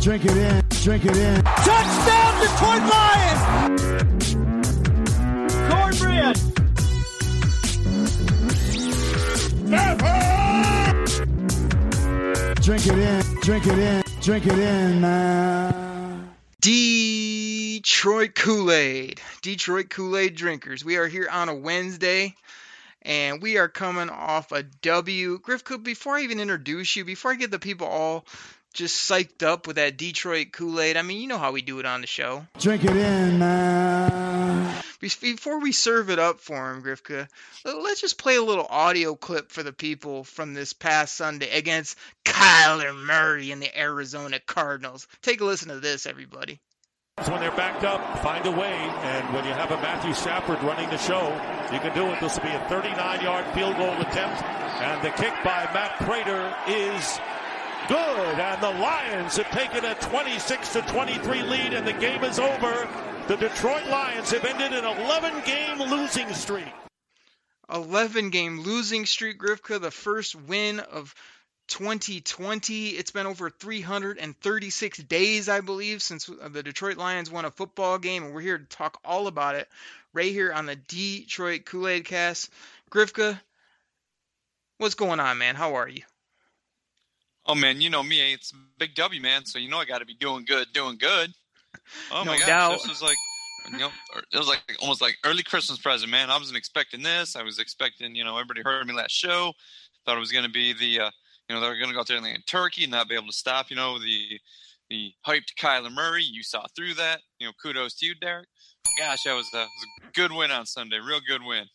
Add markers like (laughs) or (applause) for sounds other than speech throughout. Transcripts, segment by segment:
Drink it in, drink it in. Touchdown, Detroit Lions. Cornbread. Drink it in, drink it in, drink it in, man. Detroit Kool Aid. Detroit Kool Aid drinkers. We are here on a Wednesday and we are coming off a W. Griff, before I even introduce you, before I get the people all just psyched up with that Detroit Kool Aid, I mean, you know how we do it on the show. Drink it in, man. Before we serve it up for him, Grifka, let's just play a little audio clip for the people from this past Sunday against Kyler Murray and the Arizona Cardinals. Take a listen to this, everybody. When they're backed up, find a way, and when you have a Matthew Stafford running the show, you can do it. This will be a 39-yard field goal attempt, and the kick by Matt Prater is good, and the Lions have taken a 26 to 23 lead, and the game is over. The Detroit Lions have ended an 11 game losing streak. 11 game losing streak, Grifka, the first win of 2020. It's been over 336 days, I believe, since the Detroit Lions won a football game, and we're here to talk all about it right here on the Detroit Kool Aid cast. Grifka, what's going on, man? How are you? Oh man, you know me, it's big W man, so you know I got to be doing good, doing good. Oh no my gosh, doubt. this was like, you know, it was like almost like early Christmas present, man. I wasn't expecting this. I was expecting, you know, everybody heard me last show. Thought it was going to be the, uh, you know, they're going to go out there and land turkey and not be able to stop, you know, the the hyped Kyler Murray. You saw through that. You know, kudos to you, Derek. Gosh, that was a, was a good win on Sunday. Real good win.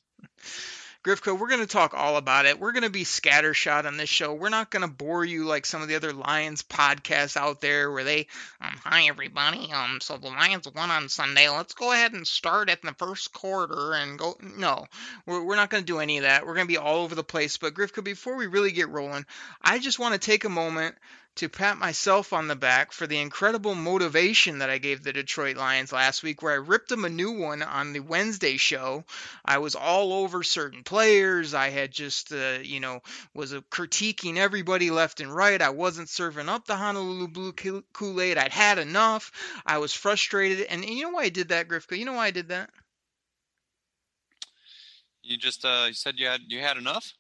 Grifko, we're going to talk all about it. We're going to be scattershot on this show. We're not going to bore you like some of the other Lions podcasts out there where they, um, hi everybody, um, so the Lions won on Sunday. Let's go ahead and start at the first quarter and go. No, we're, we're not going to do any of that. We're going to be all over the place. But Grifko, before we really get rolling, I just want to take a moment to pat myself on the back for the incredible motivation that I gave the Detroit Lions last week, where I ripped them a new one on the Wednesday show. I was all over certain players. I had just, uh, you know, was uh, critiquing everybody left and right. I wasn't serving up the Honolulu Blue Kool Aid. I'd had enough. I was frustrated. And you know why I did that, Grifka? You know why I did that? You just uh, you said you had you had enough.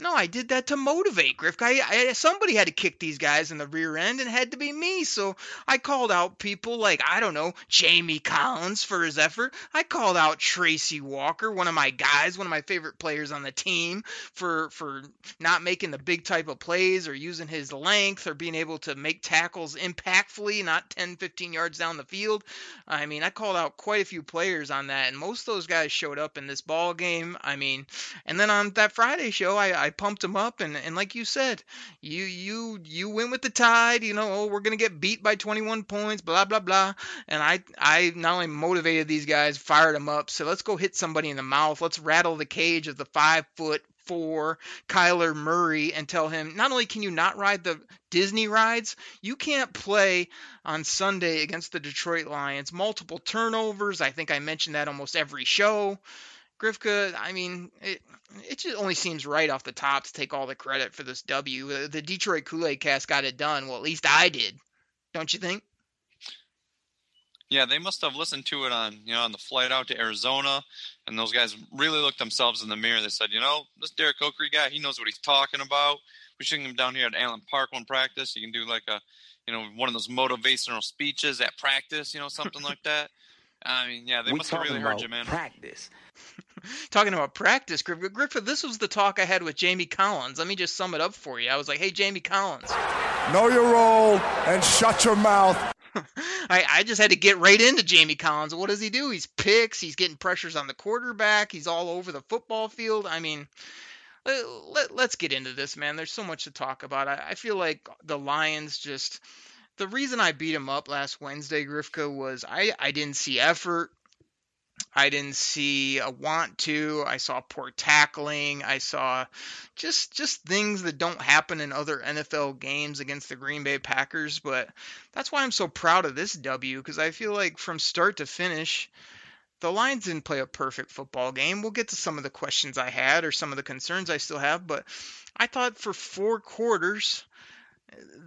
No, I did that to motivate Griff. I, I, somebody had to kick these guys in the rear end, and it had to be me. So I called out people like I don't know Jamie Collins for his effort. I called out Tracy Walker, one of my guys, one of my favorite players on the team, for for not making the big type of plays or using his length or being able to make tackles impactfully, not 10, 15 yards down the field. I mean, I called out quite a few players on that, and most of those guys showed up in this ball game. I mean, and then on that Friday show, I pumped him up, and, and like you said, you you you went with the tide. You know, oh, we're gonna get beat by 21 points, blah blah blah. And I I not only motivated these guys, fired them up. So let's go hit somebody in the mouth. Let's rattle the cage of the five foot for Kyler Murray and tell him not only can you not ride the Disney rides, you can't play on Sunday against the Detroit Lions. Multiple turnovers. I think I mentioned that almost every show. Grifka, I mean, it it just only seems right off the top to take all the credit for this W. Uh, the Detroit Kool Aid Cast got it done. Well, at least I did. Don't you think? Yeah, they must have listened to it on you know on the flight out to Arizona, and those guys really looked themselves in the mirror. They said, you know, this Derek Okrie guy, he knows what he's talking about. We should get him down here at Allen Park one practice. You can do like a, you know, one of those motivational speeches at practice, you know, something like that. (laughs) I mean, yeah, they we must have really heard you, man. Practice. Talking about practice, Griffith, Griffith, this was the talk I had with Jamie Collins. Let me just sum it up for you. I was like, hey, Jamie Collins. Know your role and shut your mouth. (laughs) I, I just had to get right into Jamie Collins. What does he do? He's picks. He's getting pressures on the quarterback. He's all over the football field. I mean, let, let, us get into this, man. There's so much to talk about. I, I feel like the Lions just the reason I beat him up last Wednesday, Grifka, was I, I didn't see effort. I didn't see a want to. I saw poor tackling. I saw just just things that don't happen in other NFL games against the Green Bay Packers. But that's why I'm so proud of this W because I feel like from start to finish, the Lions didn't play a perfect football game. We'll get to some of the questions I had or some of the concerns I still have, but I thought for four quarters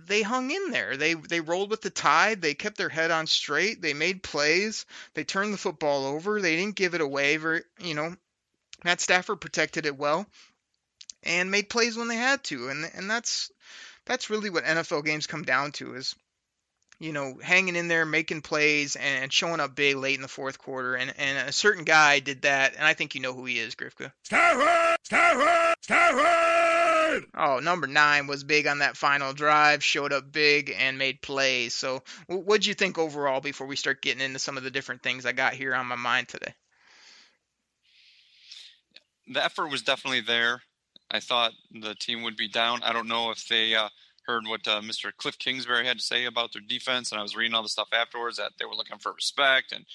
they hung in there. They they rolled with the tide. They kept their head on straight. They made plays. They turned the football over. They didn't give it away. Very, you know, Matt Stafford protected it well and made plays when they had to. And and that's that's really what NFL games come down to is you know, hanging in there, making plays, and showing up big late in the fourth quarter. And, and a certain guy did that, and I think you know who he is, Grifka. Stafford! Stafford! Stafford! Oh, number nine was big on that final drive, showed up big, and made plays. So, what'd you think overall before we start getting into some of the different things I got here on my mind today? The effort was definitely there. I thought the team would be down. I don't know if they. Uh, heard what uh, Mr. Cliff Kingsbury had to say about their defense, and I was reading all the stuff afterwards that they were looking for respect, and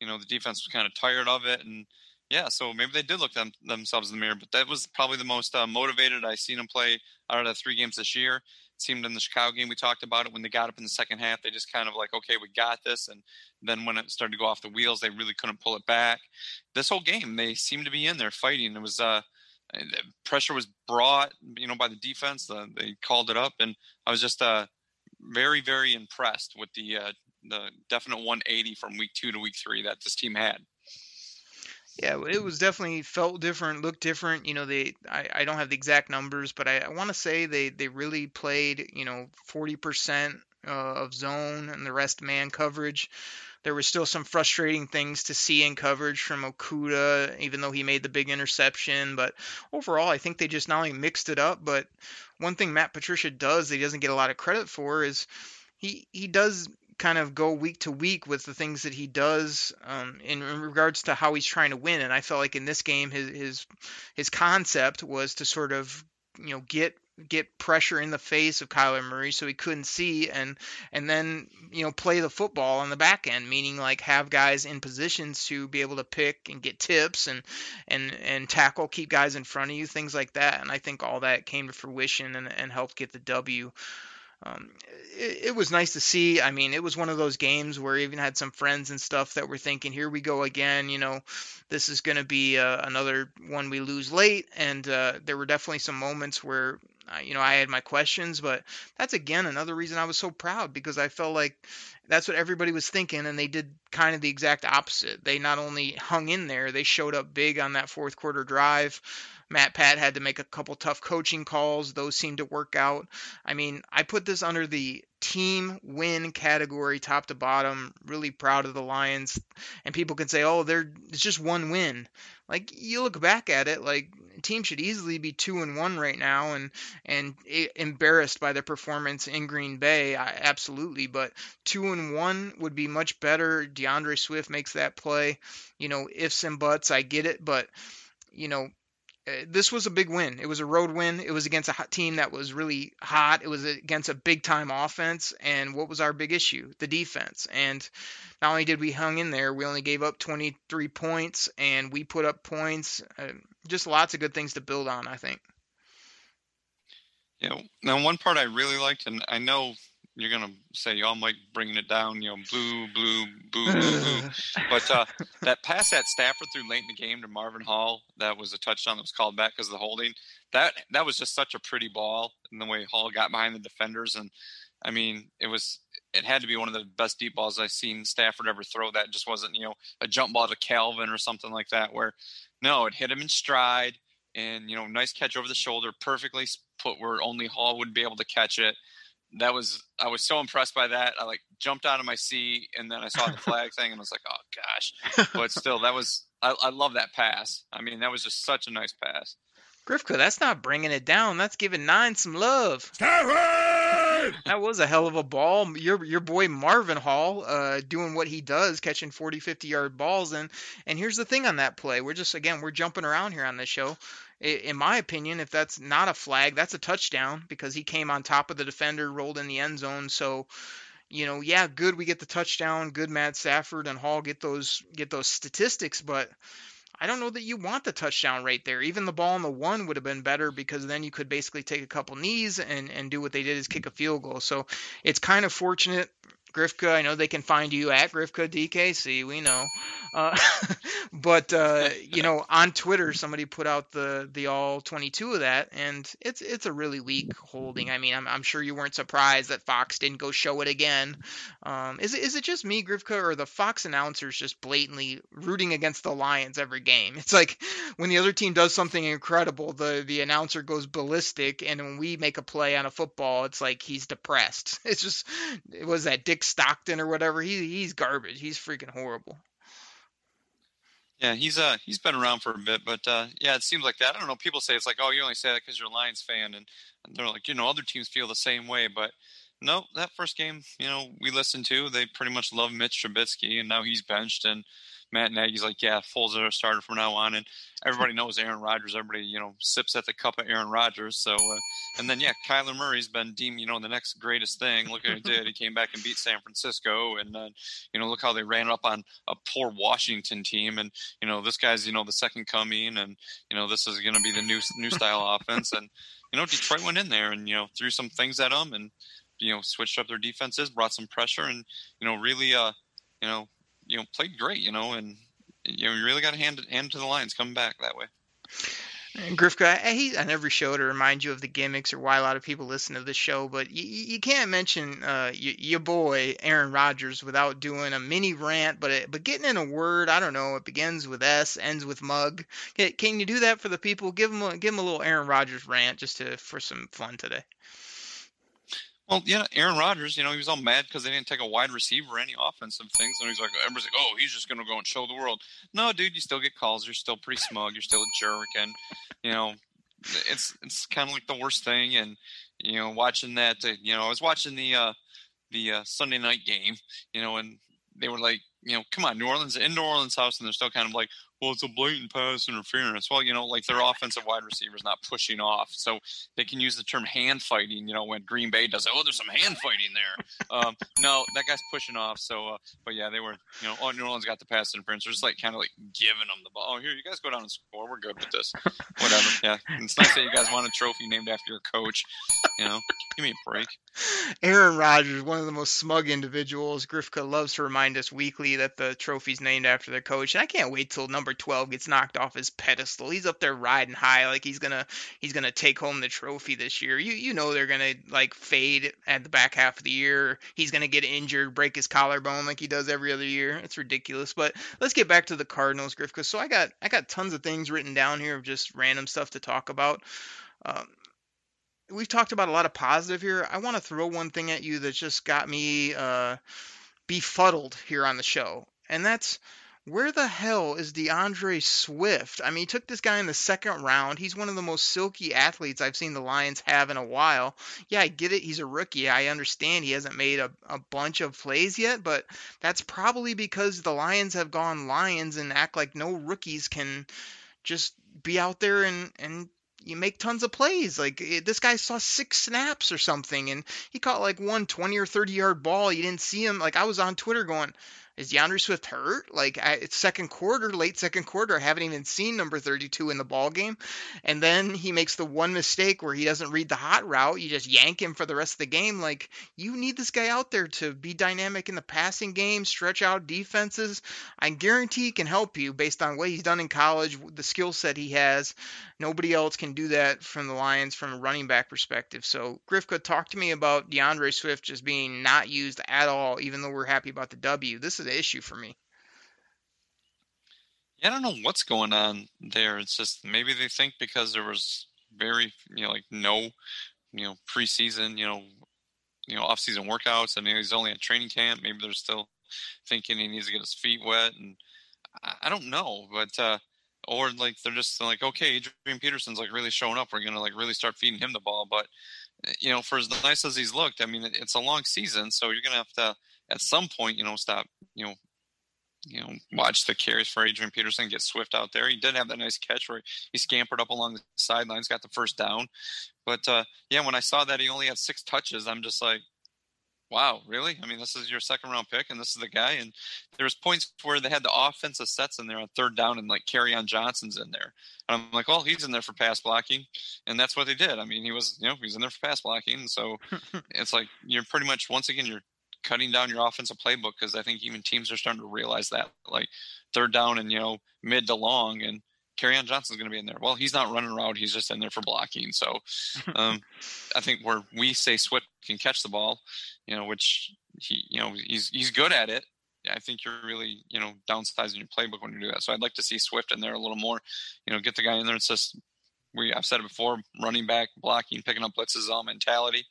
you know the defense was kind of tired of it, and yeah, so maybe they did look them, themselves in the mirror. But that was probably the most uh, motivated I seen them play out of the three games this year. It seemed in the Chicago game we talked about it when they got up in the second half, they just kind of like, okay, we got this, and then when it started to go off the wheels, they really couldn't pull it back. This whole game, they seemed to be in there fighting. It was uh, pressure was brought, you know, by the defense. Uh, they called it up, and I was just uh, very, very impressed with the uh, the definite 180 from week two to week three that this team had. Yeah, it was definitely felt different, looked different. You know, they I, I don't have the exact numbers, but I, I want to say they they really played, you know, 40% uh, of zone and the rest man coverage. There was still some frustrating things to see in coverage from Okudah, even though he made the big interception. But overall, I think they just not only mixed it up, but one thing Matt Patricia does that he doesn't get a lot of credit for is he he does kind of go week to week with the things that he does um, in, in, regards to how he's trying to win. And I felt like in this game, his his his concept was to sort of you know get get pressure in the face of Kyler Murray so he couldn't see and and then you know play the football on the back end meaning like have guys in positions to be able to pick and get tips and and and tackle keep guys in front of you things like that and I think all that came to fruition and, and helped get the W um, it, it, was nice to see. I mean, it was one of those games where I even had some friends and stuff that were thinking, "Here we go again." You know, this is going to be uh, another one we lose late. And uh, there were definitely some moments where you know, I had my questions, but that's again another reason I was so proud because I felt like that's what everybody was thinking, and they did kind of the exact opposite. They not only hung in there, they showed up big on that fourth quarter drive. Matt Pat had to make a couple tough coaching calls. Those seemed to work out. I mean, I put this under the team win category, top to bottom. Really proud of the Lions. And people can say, oh, they're it's just one win. Like you look back at it, like team should easily be two and one right now, and and embarrassed by their performance in Green Bay. I, absolutely, but two and one would be much better. D'Andre Swift makes that play. You know, ifs and buts, I get it, but you know, this was a big win. It was a road win. It was against a team that was really hot. It was against a big time offense. And what was our big issue? The defense. And not only did we hung in there, we only gave up 23 points and we put up points. Uh, just lots of good things to build on, I think. Yeah. Now, one part I really liked, and I know you're gonna say y'all might bringing it down, you know, blue, blue, boo, boo. (laughs) but uh, that pass that Stafford threw late in the game to Marvin Hall, that was a touchdown that was called back because of the holding. That that was just such a pretty ball, and the way Hall got behind the defenders, and I mean, it was it had to be one of the best deep balls I've seen Stafford ever throw. That just wasn't you know a jump ball to Calvin or something like that. Where no, it hit him in stride, and you know, nice catch over the shoulder, perfectly put where only Hall would be able to catch it that was I was so impressed by that. I like jumped out of my seat and then I saw the flag thing and I was like, oh gosh. But (laughs) still, that was I, I love that pass. I mean, that was just such a nice pass. Grifka, that's not bringing it down. That's giving nine some love. Stafford! That was a hell of a ball. Your your boy Marvin Hall uh, doing what he does, catching 40, 50 yard balls. And and here's the thing on that play. We're just again we're jumping around here on this show. In my opinion, if that's not a flag, that's a touchdown because he came on top of the defender, rolled in the end zone. So you know, yeah, good we get the touchdown, good Matt Stafford and Hall get those get those statistics, but I don't know that you want the touchdown right there. Even the ball on the one would have been better because then you could basically take a couple knees and and do what they did is kick a field goal. So it's kind of fortunate Grifka, I know they can find you at Grifka DKC. We know, uh, (laughs) but uh, you know, on Twitter, somebody put out the the all 22 of that, and it's it's a really weak holding. I mean, I'm, I'm sure you weren't surprised that Fox didn't go show it again. Um, is it is it just me, Grifka, or the Fox announcers just blatantly rooting against the Lions every game? (laughs) It's like when the other team does something incredible, the the announcer goes ballistic, and when we make a play on a football, it's like he's depressed. (laughs) It's just it was that Dick Stockton or whatever. He he's garbage. He's freaking horrible. Yeah, he's uh he's been around for a bit, but uh, yeah, it seems like that. I don't know. People say it's like, oh, you only say that because you're a Lions fan, and, they're like, you know, other teams feel the same way. But no, that first game, you know, we listened to, they pretty much love Mitch Trubisky, and now he's benched, and Matt Nagy's like, yeah, Foles are a starter from now on, and everybody knows Aaron Rodgers. Everybody, you know, sips at the cup of Aaron Rodgers. So, uh, and then yeah, Kyler Murray's been deemed, you know, the next greatest thing. Look at what he did. He came back and beat San Francisco, and uh, you know, look how they ran up on a poor Washington team, and you know, this guy's, you know, the second coming, and you know, this is going to be the new new style offense, and you know, Detroit went in there and you know threw some things at them, and you know, switched up their defenses, brought some pressure, and you know, really, uh, you know, you know, played great, you know, and you know, you really got to hand hand to the Lions coming back that way. And Grifka, I on every show to remind you of the gimmicks or why a lot of people listen to the show, but you, you can't mention uh, y- your boy Aaron Rodgers without doing a mini rant, but it, but getting in a word. I don't know. It begins with S, ends with mug. Can, can you do that for the people? Give them a, give them a little Aaron Rodgers rant just to for some fun today. Well, yeah, Aaron Rodgers, you know, he was all mad because they didn't take a wide receiver any offensive things. And he's like, everybody's like, oh, he's just going to go and show the world. No, dude, you still get calls. You're still pretty smug. You're still a jerk. And, you know, it's it's kind of like the worst thing. And, you know, watching that, uh, you know, I was watching the, uh, the uh, Sunday night game, you know, and they were like, you know, come on, New Orleans in New Orleans house, and they're still kind of like, well, it's a blatant pass interference. Well, you know, like their offensive wide receivers not pushing off, so they can use the term hand fighting. You know, when Green Bay does, it, oh, there's some hand fighting there. Um, no, that guy's pushing off. So, uh, but yeah, they were, you know, oh, New Orleans got the pass interference. They're just like kind of like giving them the ball. Oh, here, you guys go down and score. We're good with this. Whatever. Yeah, it's nice that you guys want a trophy named after your coach. You know, give me a break. Aaron Rodgers, one of the most smug individuals. Grifka loves to remind us weekly that the trophy's named after their coach. And I can't wait till number 12 gets knocked off his pedestal. He's up there riding high like he's gonna he's gonna take home the trophy this year. You you know they're gonna like fade at the back half of the year. He's gonna get injured, break his collarbone like he does every other year. It's ridiculous. But let's get back to the Cardinals, Grifka. So I got I got tons of things written down here of just random stuff to talk about. Um, we've talked about a lot of positive here. I want to throw one thing at you that just got me uh, befuddled here on the show, and that's where the hell is D'Andre Swift? I mean, he took this guy in the second round. He's one of the most silky athletes I've seen the Lions have in a while. Yeah, I get it. He's a rookie. I understand he hasn't made a, a bunch of plays yet, but that's probably because the Lions have gone Lions and act like no rookies can just be out there and, and you make tons of plays. Like eh, this guy saw six snaps or something, and he caught like one 20 or 30 yard ball. You didn't see him. Like I was on Twitter going, is D'Andre Swift hurt? Like I, it's second quarter, late second quarter. I haven't even seen number 32 in the ball game. And then he makes the one mistake where he doesn't read the hot route. You just yank him for the rest of the game. Like you need this guy out there to be dynamic in the passing game, stretch out defenses. I guarantee he can help you based on what he's done in college, the skill set he has. Nobody else can do that from the Lions from a running back perspective. So Grifka, talk to me about D'Andre Swift just being not used at all, even though we're happy about the W. This is issue for me. Yeah, I don't know what's going on there. It's just maybe they think because there was very you know like no you know preseason you know you know off season workouts and he's only at training camp. Maybe they're still thinking he needs to get his feet wet and I, I don't know, but uh, or like they're just like, okay, Adrian Peterson's like really showing up. We're gonna like really start feeding him the ball. But you know, for as nice as he's looked, I mean, it's a long season, so you're gonna have to at some point, you know, stop, you know, you know, watch the carries for Adrian Peterson get Swift out there. He did have that nice catch where he scampered up along the sidelines, got the first down. But uh, yeah, when I saw that he only had six touches, I'm just like, wow, really? I mean, this is your second round pick, and this is the guy. And there was points where they had the offensive sets in there on third down, and like carry Kerryon Johnson's in there. And I'm like, well, he's in there for pass blocking, and that's what they did. I mean, he was, you know, he's in there for pass blocking. So (laughs) it's like you're pretty much once again you're cutting down your offensive playbook because I think even teams are starting to realize that, like third down and you know mid to long, and Kerryon Johnson's going to be in there. Well, he's not running around; he's just in there for blocking. So, (laughs) um, I think where we say Swift can catch the ball, you know, which he, you know, he's he's good at it. I think you're really, you know, downsizing your playbook when you do that. So I'd like to see Swift in there a little more. You know, get the guy in there. and just we I've said it before: running back, blocking, picking up blitzes, all mentality,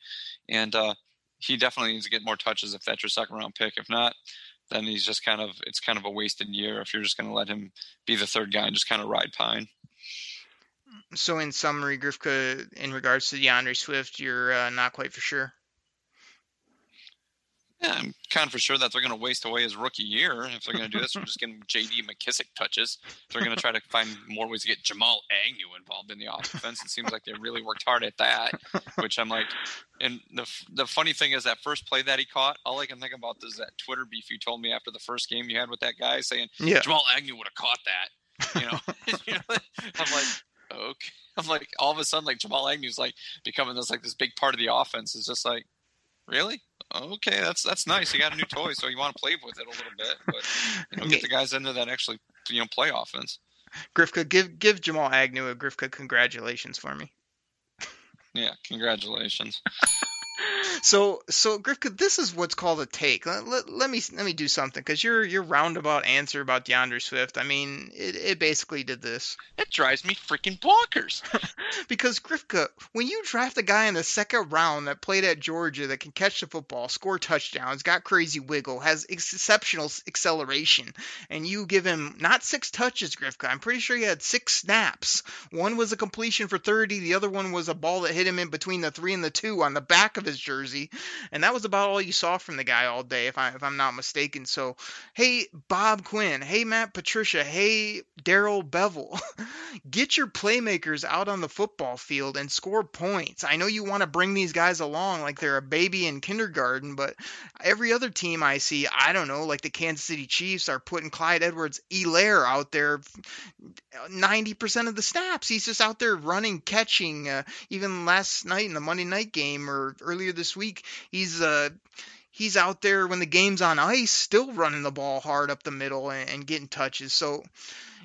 and uh, he definitely needs to get more touches if that's your second round pick. If not, then he's just kind of it's kind of a wasted year if you're just going to let him be the third guy and just kind of ride pine. So in summary, Grifka, in regards to D'Andre Swift, you're uh, not quite for sure. Yeah, I'm kind of for sure that they're going to waste away his rookie year. If they're going to do this, we're just getting J.D. McKissic touches. They're going to try to find more ways to get Jamal Agnew involved in the offense. It seems like they really worked hard at that, which I'm like. And the the funny thing is that first play that he caught, all I can think about is that Twitter beef you told me after the first game you had with that guy saying Yeah. Jamal Agnew would have caught that. You know, (laughs) You know? I'm like, okay. I'm like, all of a sudden, like Jamal Agnew's like becoming this like this big part of the offense. Is just like, really? Okay, that's that's nice. You got a new toy, so you want to play with it a little bit, but you know, (laughs) get the guys into that actually you know play offense. Grifka, give give Jamal Agnew a Grifka congratulations for me. Yeah, congratulations. (laughs) So so Grifka, this is what's called a take. Let, let, let me let me do something because your your roundabout answer about D'Andre Swift. I mean, it, it basically did this. It drives me freaking bonkers. (laughs) Because Grifka, when you draft a guy in the second round that played at Georgia that can catch the football, score touchdowns, got crazy wiggle, has exceptional acceleration, and you give him not six touches, Grifka. I'm pretty sure he had six snaps. One was a completion for 30, the other one was a ball that hit him in between the three and the two on the back of his jersey, and that was about all you saw from the guy all day, if I if I'm not mistaken. So, hey Bob Quinn, hey Matt Patricia, hey Darrell Bevell, (laughs) get your playmakers out on the football field and score points. I know you want to bring these guys along like they're a baby in kindergarten, but every other team I see, I don't know, like the Kansas City Chiefs are putting Clyde Edwards-Helaire out there 90% of the snaps. He's just out there running, catching. Uh, even last night in the Monday night game or earlier this week, he's uh he's out there when the game's on ice, still running the ball hard up the middle and, and getting touches. So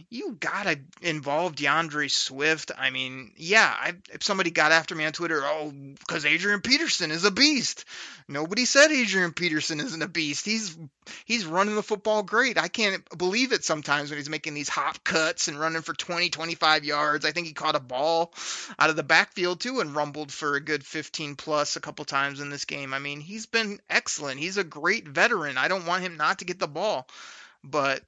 you gotta involve D'Andre Swift. I mean, yeah, I, if somebody got after me on Twitter, oh, because Adrian Peterson is a beast. Nobody said Adrian Peterson isn't a beast. He's he's running the football great. I can't believe it sometimes when he's making these hop cuts and running for 20, 25 yards. I think he caught a ball out of the backfield too and rumbled for a good 15 plus a couple times in this game. I mean, he's been excellent. He's a great veteran. I don't want him not to get the ball, but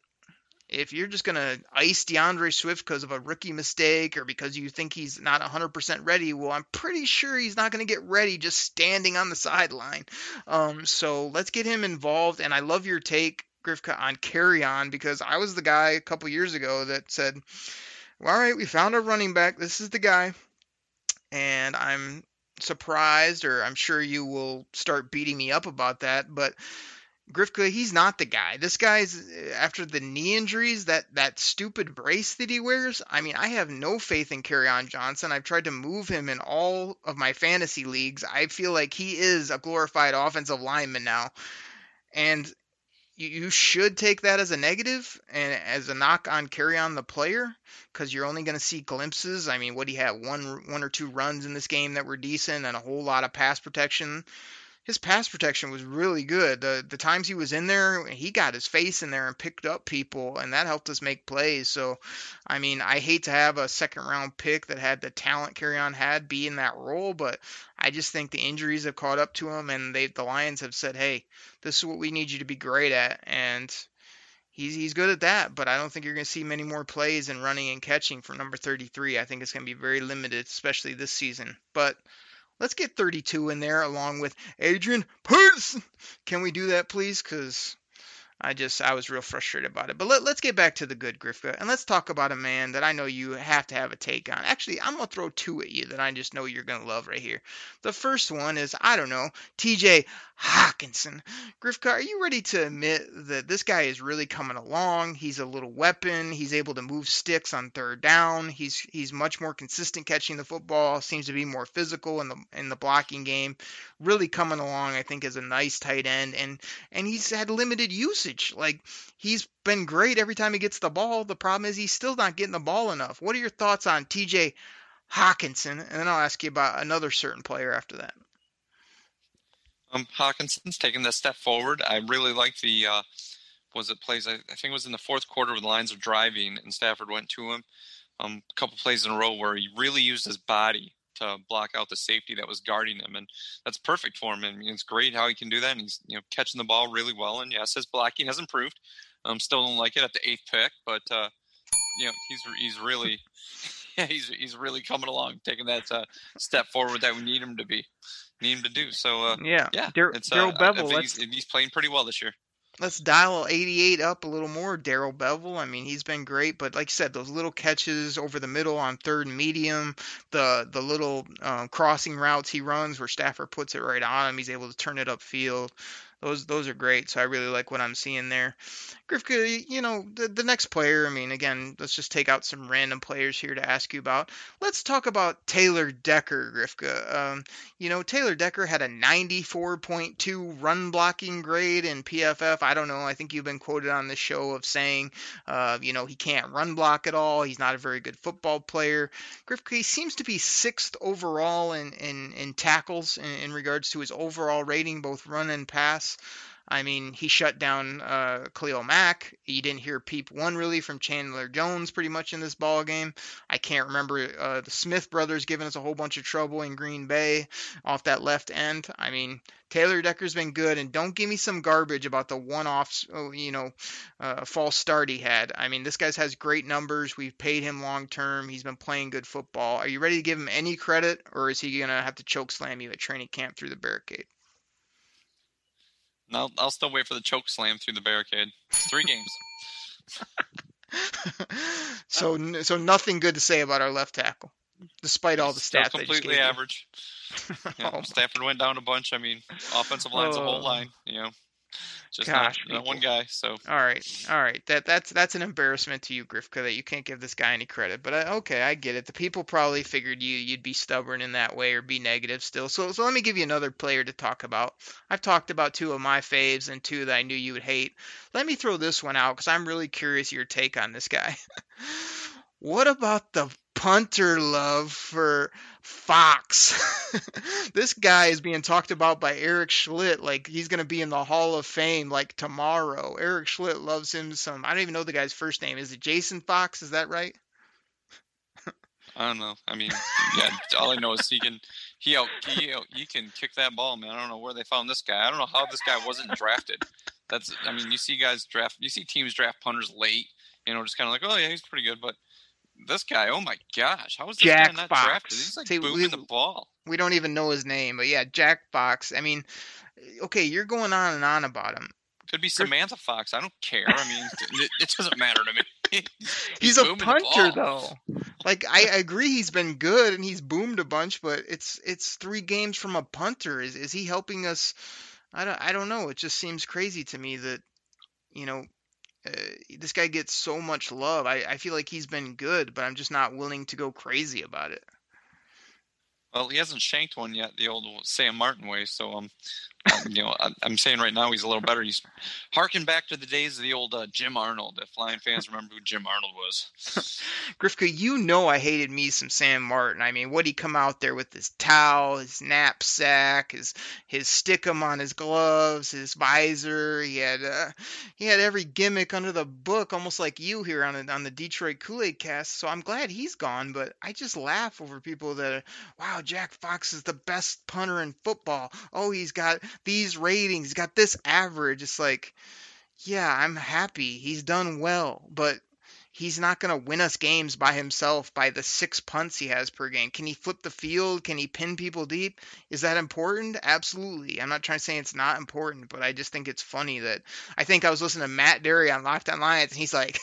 if you're just going to ice D'Andre Swift because of a rookie mistake or because you think he's not 100% ready, well, I'm pretty sure he's not going to get ready just standing on the sideline. Um, so let's get him involved. And I love your take, Grifka, on Kerryon because I was the guy a couple years ago that said, well, all right, we found a running back. This is the guy. And I'm surprised, or I'm sure you will start beating me up about that, but Grifka, he's not the guy. This guy's uh, after the knee injuries, that that stupid brace that he wears. I mean, I have no faith in on Johnson. I've tried to move him in all of my fantasy leagues. I feel like he is a glorified offensive lineman now, and you, you should take that as a negative and as a knock on Kerryon the player because you're only going to see glimpses. I mean, what he had one one or two runs in this game that were decent and a whole lot of pass protection his pass protection was really good. The the times he was in there, he got his face in there and picked up people, and that helped us make plays. So, I mean, I hate to have a second round pick that had the talent Kerryon had be in that role, but I just think the injuries have caught up to him, and they the Lions have said, hey, this is what we need you to be great at, and he's he's good at that, but I don't think you're going to see many more plays in running and catching from number 33. I think it's going to be very limited, especially this season. But let's get 32 in there along with Adrian Peterson. Can we do that, please? Because I just I was real frustrated about it. But let, us get back to the good Grifka and let's talk about a man that I know you have to have a take on. Actually, I'm gonna throw two at you that I just know you're gonna love right here. The first one is I don't know T.J. Hockenson. Grifka, are you ready to admit that this guy is really coming along? He's a little weapon. He's able to move sticks on third down. He's he's much more consistent catching the football. Seems to be more physical in the in the blocking game. Really coming along, I think, as a nice tight end. And and he's had limited usage. Like he's been great every time he gets the ball. The problem is he's still not getting the ball enough. What are your thoughts on T.J. Hockenson? And then I'll ask you about another certain player after that. Um, Hockenson's taking that step forward. I really like the uh, was it plays. I, I, think it was in the fourth quarter when the lines are driving and Stafford went to him. Um, a couple plays in a row where he really used his body to block out the safety that was guarding him, and that's perfect for him. I mean, it's great how he can do that. And he's you know catching the ball really well. And yes, his blocking has improved. Um, still don't like it at the eighth pick, but uh, you know he's he's really (laughs) (laughs) yeah he's he's really coming along, taking that uh, step forward that we need him to be need him to do. So uh, yeah, yeah, Dar- it's, Darrell uh, Bevell. He's, he's, playing pretty well this year. Let's dial 88 up a little more. Darrell Bevell. I mean, he's been great, but like you said, those little catches over the middle on third and medium, the the little um, crossing routes he runs where Stafford puts it right on him, he's able to turn it upfield those those are great. So I really like what I'm seeing there. Grifka, you know, the, the next player, I mean, again, let's just take out some random players here to ask you about. Let's talk about Taylor Decker, Grifka. Um, you know, Taylor Decker had a 94.2 run blocking grade in PFF. I don't know. I think you've been quoted on the show of saying, uh, you know, he can't run block at all. He's not a very good football player. Grifka, he seems to be sixth overall in, in, in tackles in, in regards to his overall rating, both run and pass. I mean, he shut down uh, Khalil Mack. You didn't hear peep one really from Chandler Jones pretty much in this ball game. I can't remember uh, the Smith brothers giving us a whole bunch of trouble in Green Bay off that left end. I mean, Taylor Decker's been good, and don't give me some garbage about the one-off, oh, you know, uh, false start he had. I mean, this guy has great numbers. We've paid him long term. He's been playing good football. Are you ready to give him any credit, or is he gonna have to choke slam you at training camp through the barricade? I'll, I'll still wait for the choke slam through the barricade. Three games. (laughs) so uh, so nothing good to say about our left tackle, despite all the stats. completely average. (laughs) yeah, oh Stafford went down a bunch. I mean, offensive line's oh. a whole line. You know, just Gosh, not, not, one guy. So all right, all right. That that's that's an embarrassment to you, Grifka, that you can't give this guy any credit. But uh, okay, I get it. The people probably figured you you'd be stubborn in that way or be negative still. So so let me give you another player to talk about. I've talked about two of my faves and two that I knew you would hate. Let me throw this one out because I'm really curious your take on this guy. (laughs) what about the punter love for Fox. (laughs) this guy is being talked about by Erik Schlitt like he's going to be in the Hall of Fame like tomorrow. Erik Schlitt loves him some. I don't even know the guy's first name. Is it Jason Fox? Is that right? I don't know. I mean, yeah. all I know is he can he out, he out, he can kick that ball, man. I don't know where they found this guy. I don't know how this guy wasn't drafted. That's I mean, you see guys draft, you see teams draft punters late. You know, just kind of like, oh yeah, he's pretty good, but this guy, oh my gosh, how is this Jack guy not Fox. drafted? He's like See, booming we, the ball. We don't even know his name, but yeah, Jack Fox. I mean, okay, you're going on and on about him. Could be Samantha Fox. I don't care. I mean, (laughs) it, it, doesn't matter to me. (laughs) He's, he's a punter though. Like I, I agree, he's been good and he's boomed a bunch, but it's it's three games from a punter. Is is he helping us? I don't I don't know. It just seems crazy to me that you know uh, this guy gets so much love. I, I feel like he's been good, but I'm just not willing to go crazy about it. Well, he hasn't shanked one yet, the old Sam Martin way. So um, (laughs) you know, I'm saying right now he's a little better. He's harking back to the days of the old uh, Jim Arnold. If Lion fans remember who Jim Arnold was, (laughs) Grifka, you know I hated me some Sam Martin. I mean, what he come out there with his towel, his knapsack, his his stickum on his gloves, his visor. He had uh, he had every gimmick under the book, almost like you here on the, on the Detroit Kool Aid Cast. So I'm glad he's gone. But I just laugh over people that, are, wow, Jack Fox is the best punter in football. Oh, he's got these ratings, he's got this average. It's like, yeah, I'm happy. He's done well, but he's not going to win us games by himself by the six punts he has per game. Can he flip the field? Can he pin people deep? Is that important? Absolutely. I'm not trying to say it's not important, but I just think it's funny that I think I was listening to Matt Dery on Locked on Lions, and he's like,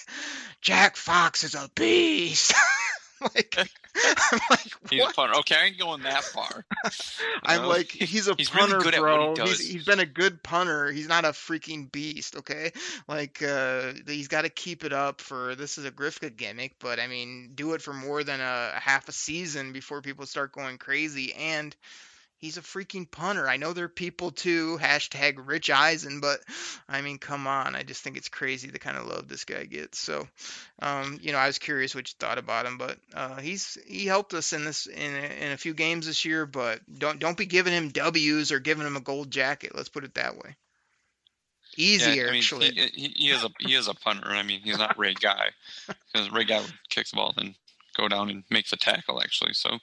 Jack Fox is a beast. (laughs) (laughs) like, I'm like, (laughs) He's a what? punter. Okay, I ain't going that far. (laughs) I'm know? like, he's a He's really punter, what he bro. does. He's, he's been a good punter. He's not a freaking beast, okay? Like, uh, he's got to keep it up for this is a Grifka gimmick, but I mean, do it for more than a, a half a season before people start going crazy. And he's a freaking punter. I know there are people too, hashtag Rich Eisen, but I mean, come on. I just think it's crazy the kind of love this guy gets. So, um, you know, I was curious what you thought about him, but uh, he's he helped us in this in a, in a few games this year. But don't don't be giving him W's or giving him a gold jacket. Let's put it that way. Easier, yeah, I mean, actually. He, he, he is a he is a punter. I mean, he's not Ray Guy (laughs) because Ray Guy kicks the ball and go down and make the tackle. Actually, so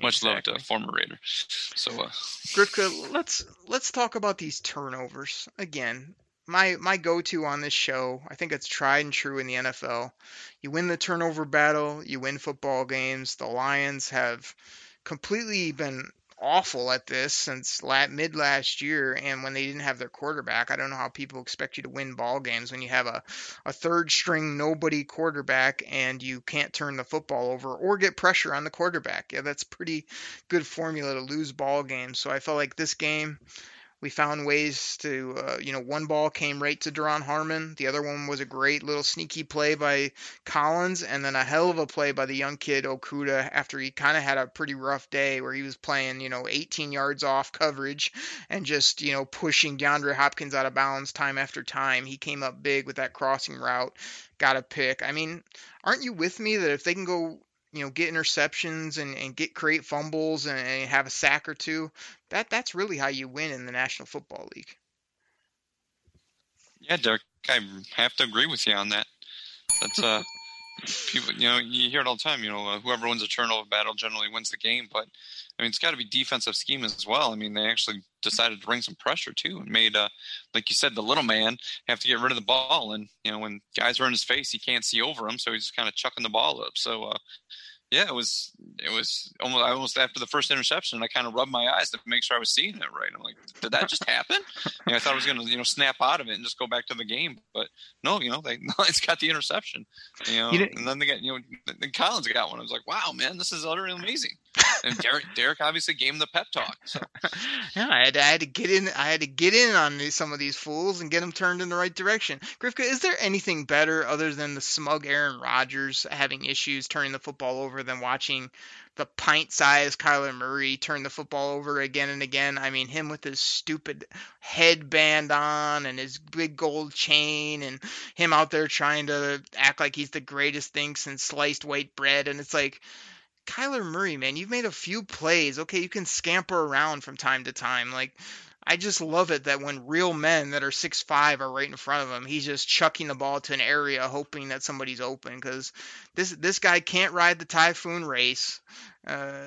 much love to former Raider. So uh, Grifka, let's let's talk about these turnovers again. My my go-to on this show, I think it's tried and true in the NFL. You win the turnover battle, you win football games. The Lions have completely been awful at this since mid last year, and when they didn't have their quarterback, I don't know how people expect you to win ball games when you have a a third string nobody quarterback and you can't turn the football over or get pressure on the quarterback. Yeah, that's pretty good formula to lose ball games. So I felt like this game we found ways to, uh, you know, one ball came right to Duron Harmon. The other one was a great little sneaky play by Collins, and then a hell of a play by the young kid Okudah after he kind of had a pretty rough day where he was playing, you know, 18 yards off coverage and just, you know, pushing DeAndre Hopkins out of bounds time after time. He came up big with that crossing route, got a pick. I mean, aren't you with me that if they can go you know, get interceptions and, and get create fumbles and, and have a sack or two. That that's really how you win in the National Football League. yeah, Derek, I have to agree with you on that. That's uh, people, you know, you hear it all the time. You know, uh, whoever wins a turnover battle generally wins the game. But I mean, it's got to be defensive scheme as well. I mean, they actually decided to bring some pressure too, and made, uh, like you said, the little man have to get rid of the ball. And you know, when guys are in his face, he can't see over him, so he's just kind of chucking the ball up. So. uh yeah, it was it was almost I almost after the first interception, I kind of rubbed my eyes to make sure I was seeing it right. I'm like, did that just happen? You know, I thought I was going to you know snap out of it and just go back to the game, but no, you know they (laughs) it's got the interception, you know, You and then they got you know then Collins got one. I was like, wow, man, this is utterly amazing. (laughs) And Derek Derek obviously gave him the pep talk. So (laughs) Yeah, I had, to, I had to get in. I had to get in on these, some of these fools and get them turned in the right direction. Grifka, is there anything better other than the smug Aaron Rodgers having issues turning the football over than watching the pint-sized Kyler Murray turn the football over again and again? I mean, him with his stupid headband on and his big gold chain, and him out there trying to act like he's the greatest thing since sliced white bread, and it's like. Kyler Murray, man, you've made a few plays. Okay, you can scamper around from time to time. Like, I just love it that when real men that are six five are right in front of him, he's just chucking the ball to an area, hoping that somebody's open. Because this this guy can't ride the typhoon race, uh,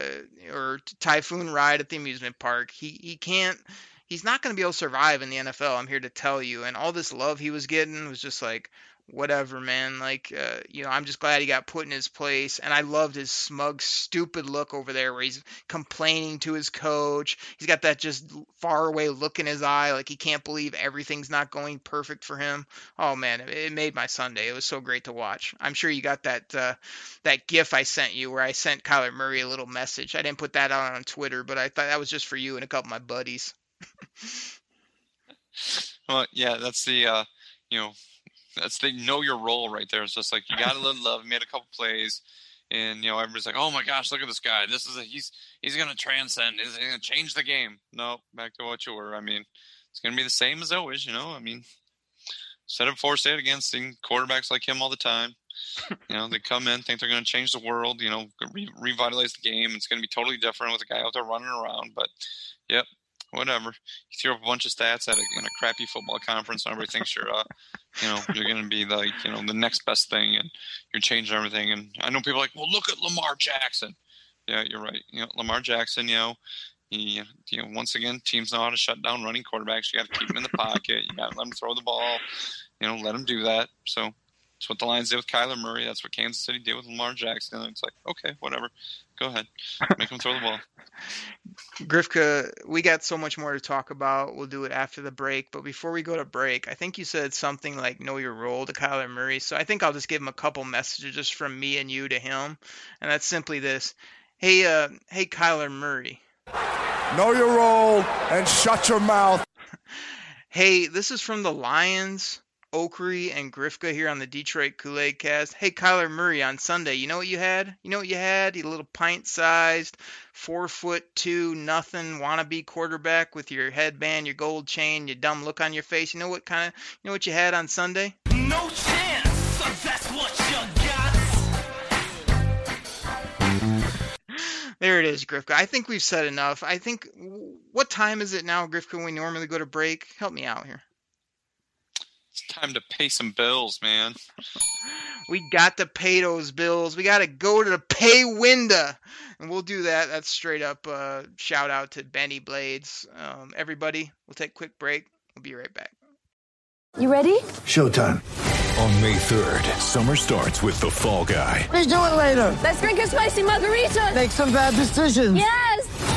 or typhoon ride at the amusement park. He he can't. He's not going to be able to survive in the NFL. I'm here to tell you. And all this love he was getting was just like, whatever, man. Like, uh, you know, I'm just glad he got put in his place. And I loved his smug, stupid look over there where he's complaining to his coach. He's got that just far away look in his eye, like he can't believe everything's not going perfect for him. Oh man, it, it made my Sunday. It was so great to watch. I'm sure you got that uh, that GIF I sent you where I sent Kyler Murray a little message. I didn't put that out on Twitter, but I thought that was just for you and a couple of my buddies. (laughs) well, yeah, that's the uh, you know that's the know your role right there. It's just like you got a little love. Made a couple plays. And you know everybody's like, "Oh my gosh, look at this guy! This is a, he's he's gonna transcend. He's gonna change the game." No, back to what you were. I mean, it's gonna be the same as always. You know, I mean, set up for say it again. Seeing quarterbacks like him all the time. you know, they come in, think they're gonna change the world. You know, re- revitalize the game. It's gonna be totally different with a guy out there running around. But, yep, whatever. You throw up a bunch of stats at a, in a crappy football conference, and everybody thinks you're, uh, you know, you're going to be like, you know, the next best thing, and you're changing everything. And I know people like, well, look at Lamar Jackson. Yeah, you're right. You know, Lamar Jackson, you know, He, you know, once again, teams know how to shut down running quarterbacks. You got to keep them in the pocket. You got to let them throw the ball. You know, let them do that. So that's what the Lions did with Kyler Murray. That's what Kansas City did with Lamar Jackson. It's like, okay, whatever. Go ahead. Make them throw the ball. (laughs) Grifka, we got so much more to talk about. We'll do it after the break. But before we go to break, I think you said something like know your role to Kyler Murray. So I think I'll just give him a couple messages just from me and you to him. And that's simply this. Hey, uh, hey, Kyler Murray. Know your role and shut your mouth. (laughs) Hey, this is from the Lions, Oakery, and Grifka here on the Detroit Kool Aid Cast. Hey, Kyler Murray on Sunday. You know what you had? You know what you had? You little pint-sized, four foot two, nothing wannabe quarterback with your headband, your gold chain, your dumb look on your face. You know what kind of? You know what you had on Sunday? No chance. That's what you got. There it is, Grifka. I think we've said enough. I think. What time is it now, Grifka? When we normally go to break? Help me out here. It's time to pay some bills, man. (laughs) We got to pay those bills. We got to go to the pay window, and we'll do that. That's straight up uh, shout out to Bennie Blades. Um, everybody, we'll take a quick break. We'll be right back. You ready? Showtime. On May 3rd, summer starts with The Fall Guy. Let's do it later. Let's drink a spicy margarita. Make some bad decisions. Yes.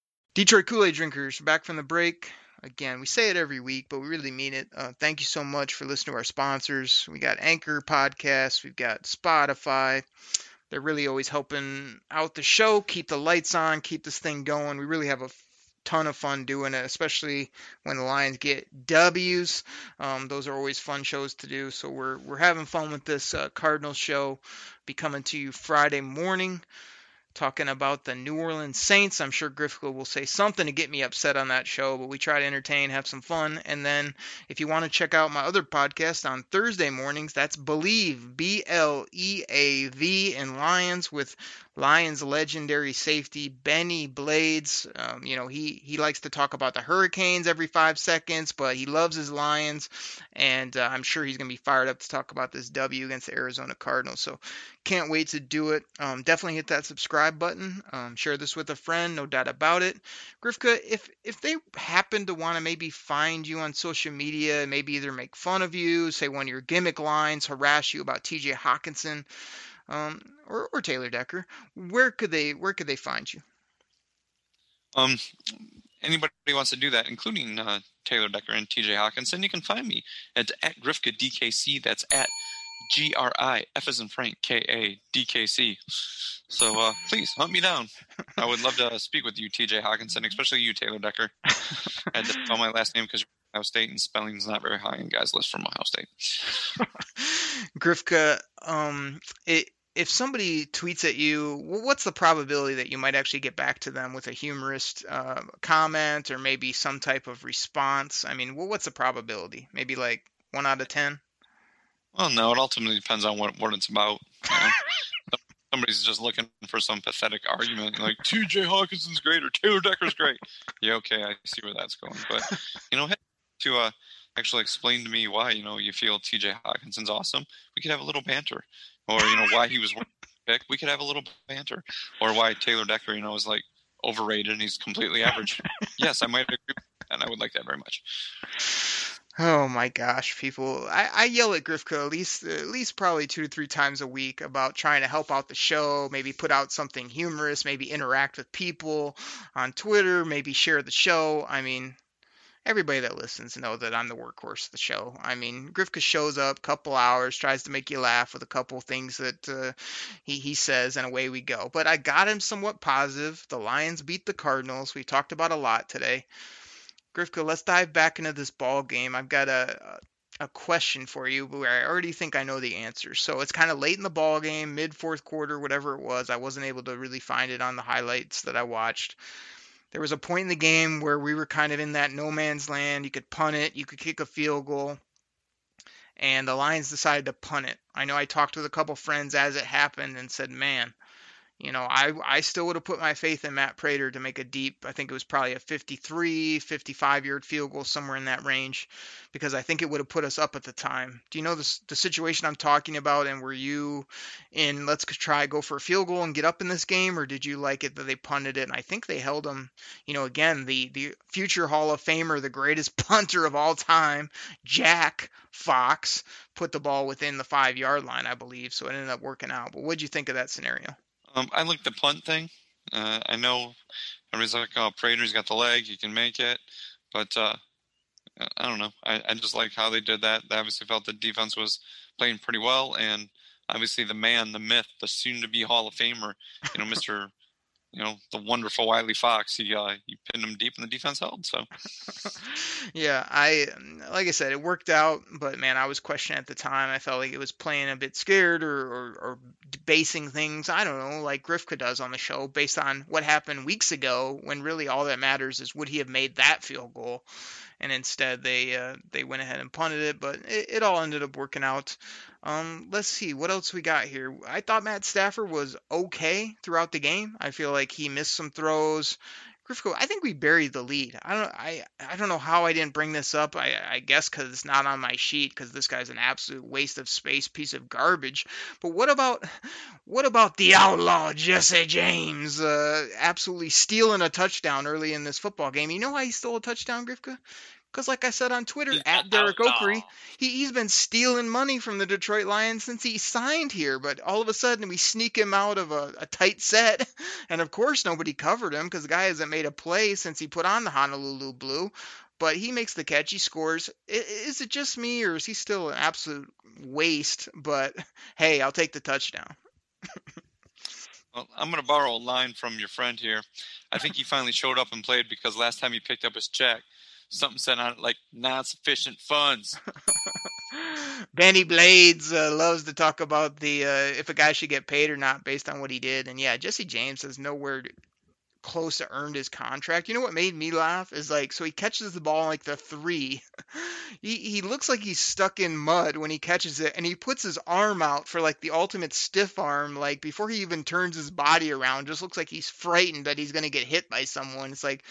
Detroit Kool Aid drinkers, back from the break. Again, we say it every week, but we really mean it. Uh, thank you so much for listening to our sponsors. We got Anchor Podcasts, we've got Spotify. They're really always helping out the show, keep the lights on, keep this thing going. We really have a ton of fun doing it, especially when the Lions get W's. Um, those are always fun shows to do. So we're we're having fun with this uh, Cardinals show. Be coming to you Friday morning talking about the New Orleans Saints. I'm sure Grifka will say something to get me upset on that show, but we try to entertain, have some fun. And then if you want to check out my other podcast on Thursday mornings, that's Believe, B L E A V, in Lions with Lions legendary safety Bennie Blades. Um, you know, he he likes to talk about the Hurricanes every five seconds, but he loves his Lions, and uh, I'm sure he's going to be fired up to talk about this W against the Arizona Cardinals. So can't wait to do it. Um, definitely hit that subscribe button. Um, share this with a friend, no doubt about it. Grifka, if if they happen to want to maybe find you on social media, maybe either make fun of you, say one of your gimmick lines, harass you about T.J. Hockenson um, or, or Taylor Decker, where could they where could they find you? Um, anybody wants to do that, including uh, Taylor Decker and TJ Hockenson, you can find me at, at Grifka DKC. That's at G R I F as in Frank K A D K C. So uh, please hunt me down. I would love to speak with you, TJ Hockenson, especially you, Taylor Decker. I had to spell my last name because Ohio State and spelling's not very high in guys' list from Ohio State. (laughs) Grifka, um, it, if somebody tweets at you, what's the probability that you might actually get back to them with a humorous uh, comment or maybe some type of response? I mean, what's the probability? Maybe like one out of ten. Well, no, it ultimately depends on what, what it's about. You know? (laughs) Somebody's just looking for some pathetic argument, like T.J. Hockenson's great or Taylor Decker's great. Yeah, okay, I see where that's going. But you know, to uh, actually explain to me why you know you feel T.J. Hockenson's awesome, we could have a little banter. Or you know why he was picked, we could have a little banter, or why Taylor Decker, you know, is like overrated and he's completely average. (laughs) yes, I might agree, and I would like that very much. Oh my gosh, people! I, I yell at Grifka at least at least probably two to three times a week about trying to help out the show, maybe put out something humorous, maybe interact with people on Twitter, maybe share the show. I mean, everybody that listens know that I'm the workhorse of the show. I mean, Grifka shows up, couple hours, tries to make you laugh with a couple things that uh, he he says, and away we go. But I got him somewhat positive. The Lions beat the Cardinals. We talked about a lot today. Grifka, let's dive back into this ball game. I've got a a question for you where I already think I know the answer. So it's kind of late in the ball game, mid fourth quarter, whatever it was. I wasn't able to really find it on the highlights that I watched. There was a point in the game where we were kind of in that no man's land. You could punt it, you could kick a field goal, and the Lions decided to punt it. I know I talked with a couple friends as it happened and said, "Man, you know, I, I still would have put my faith in Matt Prater to make a deep, I think it was probably a 53, 55 yard field goal, somewhere in that range, because I think it would have put us up at the time. Do you know the, the situation I'm talking about? And were you in, let's try, go for a field goal and get up in this game, or did you like it that they punted it? And I think they held him, you know, again, the, the future Hall of Famer, the greatest (laughs) punter of all time, Jack Fox, put the ball within the five yard line, I believe. So it ended up working out. But what'd you think of that scenario? Um, I like the punt thing. Uh, I know everybody's like, "Oh, Prater's got the leg; he can make it," but uh, I don't know. I, I just like how they did that. They obviously felt the defense was playing pretty well, and obviously the man, the myth, the soon-to-be Hall of Famer, you know, (laughs) Mister you know the wonderful Wiley Fox. He uh, he pinned him deep and the defense held. So (laughs) yeah, I like I said, it worked out, but man, I was questioning at the time. I felt like it was playing a bit scared or, or, or basing things. I don't know, like Grifka does on the show, based on what happened weeks ago. When really all that matters is would he have made that field goal? And instead they uh, they went ahead and punted it. But it, it all ended up working out. Um, let's see what else we got here. I thought Matt Stafford was okay throughout the game. I feel like he missed some throws. Grifko, I think we buried the lead. I don't I I don't know how I didn't bring this up. I I guess because it's not on my sheet because this guy's an absolute waste of space, piece of garbage. But what about what about the outlaw Jesse James uh, absolutely stealing a touchdown early in this football game? You know why he stole a touchdown, Grifka? Because, like I said on Twitter, at Derek Oakery, he, he's been stealing money from the Detroit Lions since he signed here. But all of a sudden, we sneak him out of a, a tight set. (laughs) And of course, nobody covered him because the guy hasn't made a play since he put on the Honolulu Blue. But he makes the catch, he scores. Is it just me, or is he still an absolute waste? But (laughs) hey, I'll take the touchdown. (laughs) Well, I'm going to borrow a line from your friend here. I think he finally showed up and played because last time he picked up his check, something said on it like not sufficient funds. (laughs) Bennie Blades uh, loves to talk about the uh, if a guy should get paid or not based on what he did, and yeah, Jesse James has nowhere close to earned his contract. You know what made me laugh is like so he catches the ball like the three. (laughs) he he looks like he's stuck in mud when he catches it, and he puts his arm out for like the ultimate stiff arm, like before he even turns his body around. Just looks like he's frightened that he's gonna get hit by someone. It's like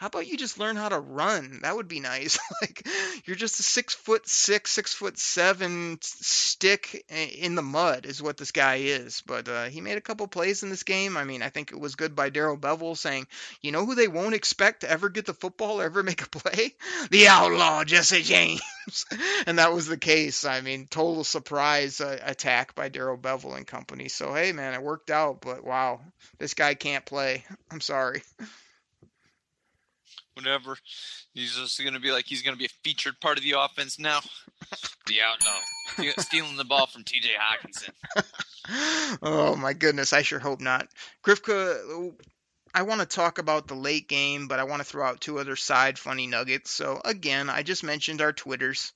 how about you just learn how to run? That would be nice. (laughs) like you're just a six foot six, six foot seven stick in the mud is what this guy is. But uh, he made a couple plays in this game. I mean, I think it was good by Darrell Bevell saying, you know who they won't expect to ever get the football, ever (laughs) make a play? The outlaw Jesse James. (laughs) and that was the case. I mean, total surprise uh, attack by Darrell Bevell and company. So hey, man, it worked out. But wow, this guy can't play. I'm sorry whatever. He's just going to be like he's going to be a featured part of the offense now. (laughs) the outlaw stealing the ball from T.J. Hockenson. (laughs) oh my goodness, I sure hope not. Grifka, I want to talk about the late game, but I want to throw out two other side funny nuggets. So again, I just mentioned our Twitters.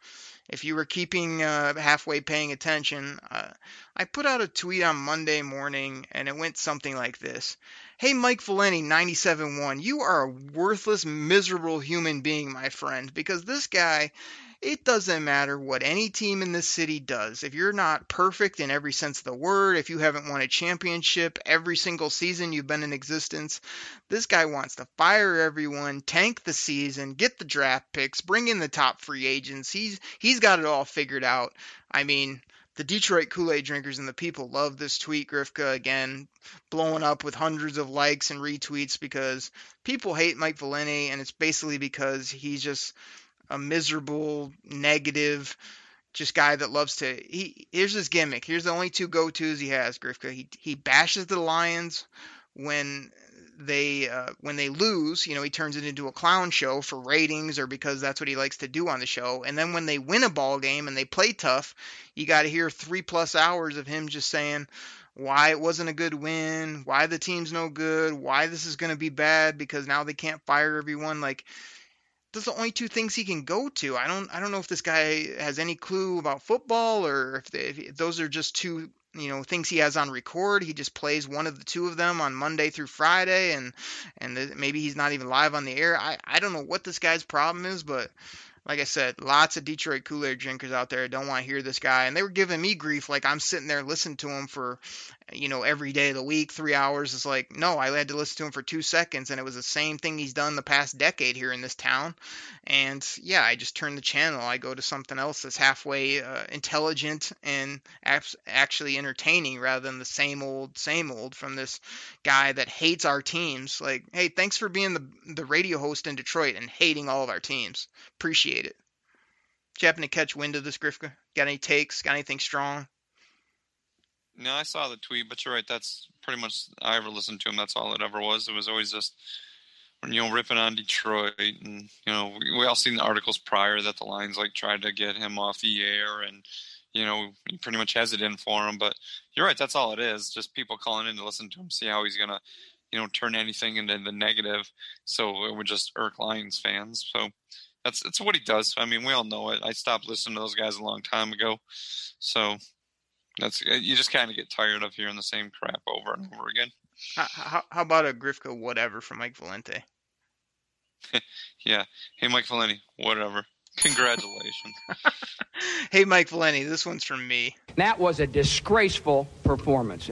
If you were keeping uh, halfway paying attention, uh, I put out a tweet on Monday morning, and it went something like this. Hey, Mike Valenti, 97.1, you are a worthless, miserable human being, my friend, because this guy, it doesn't matter what any team in this city does. If you're not perfect in every sense of the word, if you haven't won a championship every single season you've been in existence, this guy wants to fire everyone, tank the season, get the draft picks, bring in the top free agents. He's he's got it all figured out. I mean, the Detroit Kool-Aid drinkers and the people love this tweet, Grifka, again, blowing up with hundreds of likes and retweets because people hate Mike Valenti, and it's basically because he's just a miserable, negative, just guy that loves to. He here's his gimmick. Here's the only two go-tos he has, Grifka. He he bashes the Lions when they uh, when they lose, you know, he turns it into a clown show for ratings or because that's what he likes to do on the show. And then when they win a ball game and they play tough, you got to hear three plus hours of him just saying why it wasn't a good win, why the team's no good, why this is going to be bad because now they can't fire everyone. Like those are the only two things he can go to. I don't I don't know if this guy has any clue about football or if, they, if those are just two you know things he has on record he just plays one of the two of them on monday through friday and and maybe he's not even live on the air i i don't know what this guy's problem is but like I said, lots of Detroit Kool-Aid drinkers out there don't want to hear this guy, and they were giving me grief. Like I'm sitting there listening to him for, you know, every day of the week, three hours. It's like no, I had to listen to him for two seconds, and it was the same thing he's done the past decade here in this town. And yeah, I just turn the channel. I go to something else that's halfway uh, intelligent and actually entertaining, rather than the same old, same old from this guy that hates our teams. Like, hey, thanks for being the the radio host in Detroit and hating all of our teams. Appreciate it. Did you happen to catch wind of this, Grifka? Got any takes? Got anything strong? No, I saw the tweet, but you're right. That's pretty much I ever listened to him. That's all it ever was. It was always just you know ripping on Detroit, and you know we, we all seen the articles prior that the Lions like tried to get him off the air, and you know he pretty much has it in for him. But you're right. That's all it is. Just people calling in to listen to him, see how he's gonna you know turn anything into the negative. So it would just irk Lions fans. So that's that's what he does. I mean, we all know it. I stopped listening to those guys a long time ago, so that's uh, you just kind of get tired of hearing the same crap over and over again. How, how, how about a Grifka whatever from Mike Valenti? (laughs) yeah. Hey, Mike Valenti, whatever. Congratulations. (laughs) (laughs) hey, Mike Valenti, this one's from me. That was a disgraceful performance.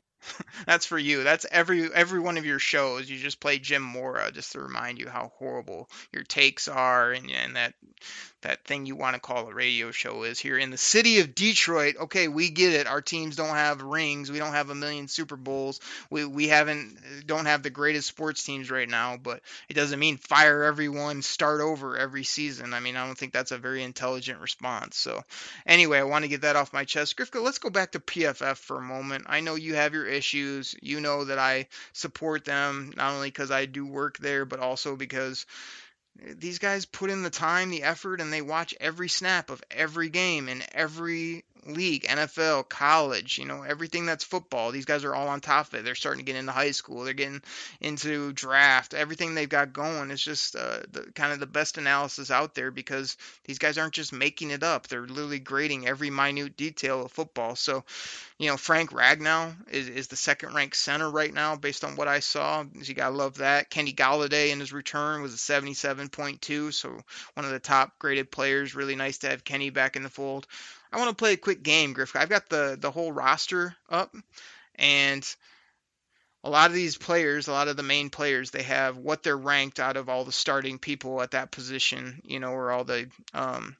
That's for you. That's every every one of your shows. You just play Jim Mora just to remind you how horrible your takes are, and, and that that thing you want to call a radio show is here in the city of Detroit. Okay, we get it. Our teams don't have rings. We don't have a million Super Bowls. We we haven't don't have the greatest sports teams right now, but it doesn't mean fire everyone, start over every season. I mean, I don't think that's a very intelligent response. So, anyway, I want to get that off my chest. Grifka, let's go back to PFF for a moment. I know you have your issues. You know that I support them not only because I do work there, but also because these guys put in the time, the effort, and they watch every snap of every game and every league, NFL, college, you know, everything that's football. These guys are all on top of it. They're starting to get into high school. They're getting into draft. Everything they've got going is just uh, the, kind of the best analysis out there because these guys aren't just making it up. They're literally grading every minute detail of football. So, you know, Frank Ragnow is, is the second ranked center right now based on what I saw. You got to love that. Kenny Golladay in his return was a 77.2, so one of the top graded players. Really nice to have Kenny back in the fold. I want to play a quick game, Griff. I've got the the whole roster up, and a lot of these players, a lot of the main players, they have what they're ranked out of all the starting people at that position, you know, or all the um,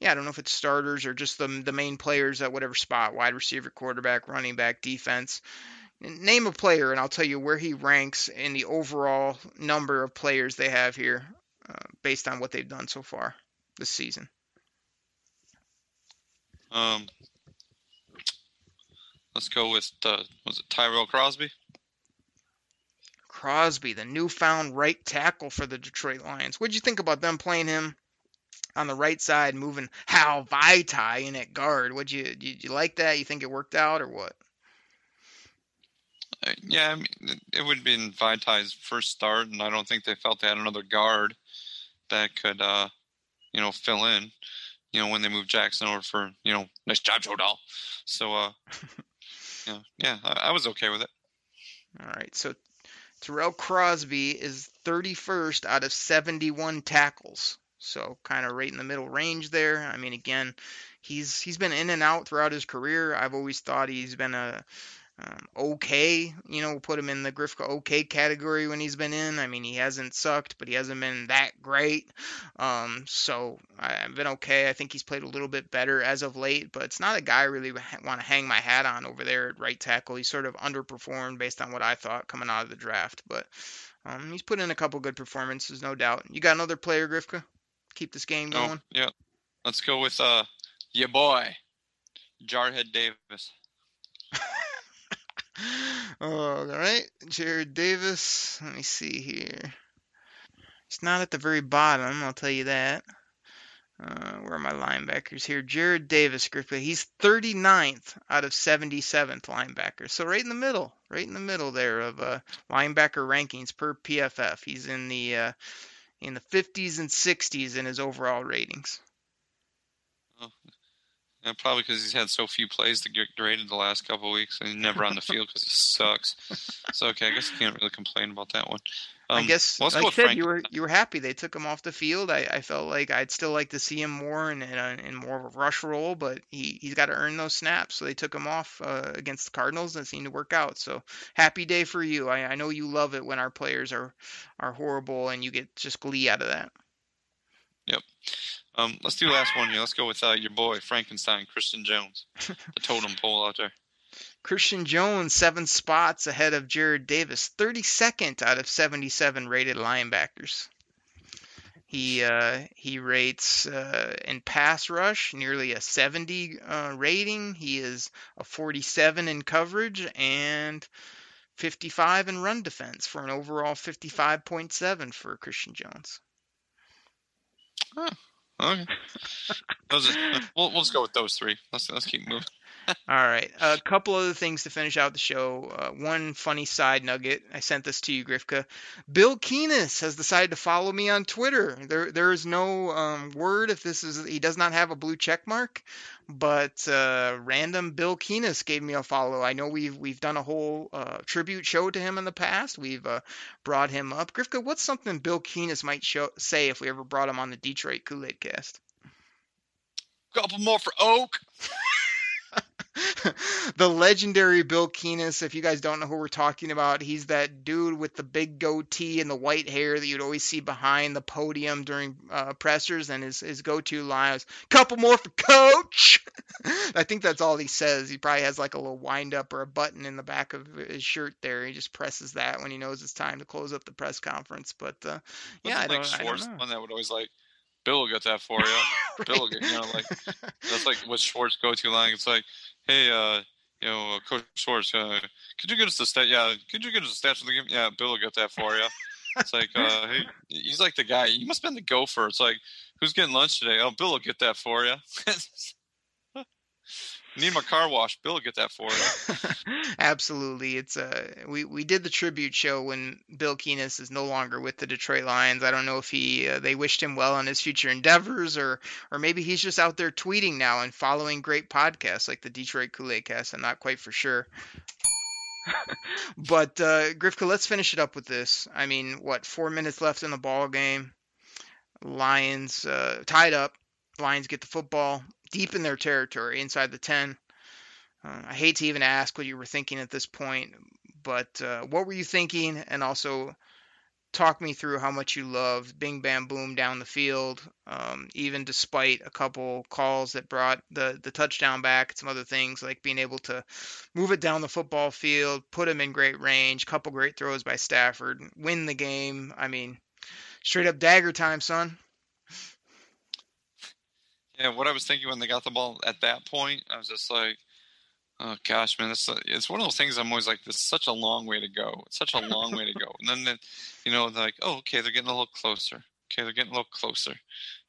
yeah, I don't know if it's starters or just the the main players at whatever spot, wide receiver, quarterback, running back, defense. Name a player, and I'll tell you where he ranks in the overall number of players they have here, uh, based on what they've done so far this season. Um, let's go with uh, was it Tyrell Crosby? Crosby, the newfound right tackle for the Detroit Lions. What'd you think about them playing him on the right side, moving Hal Vaitai in at guard? Would you did you like that? You think it worked out or what? Uh, yeah, I mean, it would have been Vaitai's first start, and I don't think they felt they had another guard that could, uh, you know, fill in you know, when they moved Jackson over for, you know, nice job, Joe Dahl. So, uh, (laughs) yeah, yeah, I, I was okay with it. All right. So Tyrell Crosby is 31st out of 71 tackles. So kind of right in the middle range there. I mean, again, he's he's been in and out throughout his career. I've always thought he's been a um, okay. You know, put him in the Grifka okay category when he's been in. I mean, he hasn't sucked, but he hasn't been that great. Um, so I, I've been okay. I think he's played a little bit better as of late, but it's not a guy I really want to hang my hat on over there at right tackle. He's sort of underperformed based on what I thought coming out of the draft, but um, he's put in a couple good performances, no doubt. You got another player, Grifka? Keep this game Oh, going. yeah. Let's go with uh, your boy, Jarhead Davis. (laughs) All right, Jarrad Davis. Let me see here. He's not at the very bottom, I'll tell you that. Uh, where are my linebackers here? Jarrad Davis, Griffith. He's 39th out of 77th linebackers. So right in the middle, right in the middle there of uh, linebacker rankings per PFF. He's in the uh, in the 50s and 60s in his overall ratings. Yeah, probably because he's had so few plays to get graded the last couple of weeks, and he's never on the field because he sucks. So okay, I guess I can't really complain about that one. Um, I guess, well, like I said, Frank. you were you were happy they took him off the field. I, I felt like I'd still like to see him more in in, a, in more of a rush role, but he he's got to earn those snaps. So they took him off uh, against the Cardinals, and it seemed to work out. So happy day for you. I, I know you love it when our players are are horrible, and you get just glee out of that. Yep. Um, let's do the last one here. Let's go with uh, your boy Frankenstein, Christian Jones, the totem pole out there. (laughs) Christian Jones, seven spots ahead of Jarrad Davis, 32nd out of 77 rated linebackers. He uh, he rates uh, in pass rush nearly a 70 uh, rating. He is a 47 in coverage and 55 in run defense for an overall 55.7 for Christian Jones. Okay. Those are, we'll, we'll just go with those three. Let's let's keep moving. All right. A couple other things to finish out the show. Uh, one funny side nugget. I sent this to you, Grifka. Bill Keenis has decided to follow me on Twitter. There, there is no um, word if this is. He does not have a blue check mark, but uh, random Bill Keenis gave me a follow. I know we've we've done a whole uh, tribute show to him in the past. We've uh, brought him up. Grifka, what's something Bill Keenis might show, say if we ever brought him on the Detroit Kool Aid Cast? Couple more for Oak. (laughs) (laughs) the legendary Bill Keenis. If you guys don't know who we're talking about, he's that dude with the big goatee and the white hair that you'd always see behind the podium during uh, pressers. And his, his go-to line was "Couple more for Coach." (laughs) I think that's all he says. He probably has like a little wind up or a button in the back of his shirt there. He just presses that when he knows it's time to close up the press conference. But uh, yeah, I don't, like I don't Schwartz one that would always like, Bill will get that for you. (laughs) Bill will get, you know, like that's like what Schwartz go to line. It's like, hey, uh, you know, uh, Coach Schwartz, uh, could you get us the stat? Yeah, could you get us the stats of the game? Yeah, Bill will get that for you. It's like, uh, (laughs) he's like the guy. You must have been the gopher. It's like, who's getting lunch today? Oh, Bill will get that for you. (laughs) (laughs) Need my car wash. Bill get that for you. (laughs) Absolutely. It's uh we we did the tribute show when Bill Keenis is no longer with the Detroit Lions. I don't know if he uh, they wished him well on his future endeavors or or maybe he's just out there tweeting now and following great podcasts like the Detroit Kool-Aid Cast. I'm not quite for sure. (laughs) but uh Grifka, let's finish it up with this. I mean, what, 4 minutes left in the ball game. Lions uh tied up. Lions get the football deep in their territory inside the 10. Uh, I hate to even ask what you were thinking at this point, but uh, what were you thinking? And also, talk me through how much you loved Bing Bam Boom down the field, um, even despite a couple calls that brought the, the touchdown back some other things like being able to move it down the football field, put him in great range, couple great throws by Stafford, win the game. I mean, straight up dagger time, son. Yeah, what I was thinking when they got the ball at that point, I was just like, oh gosh, man, this it's one of those things. I'm always like, this is such a long way to go. It's such a long way to go. And then, you know, they're like, oh, okay, they're getting a little closer. Okay, they're getting a little closer,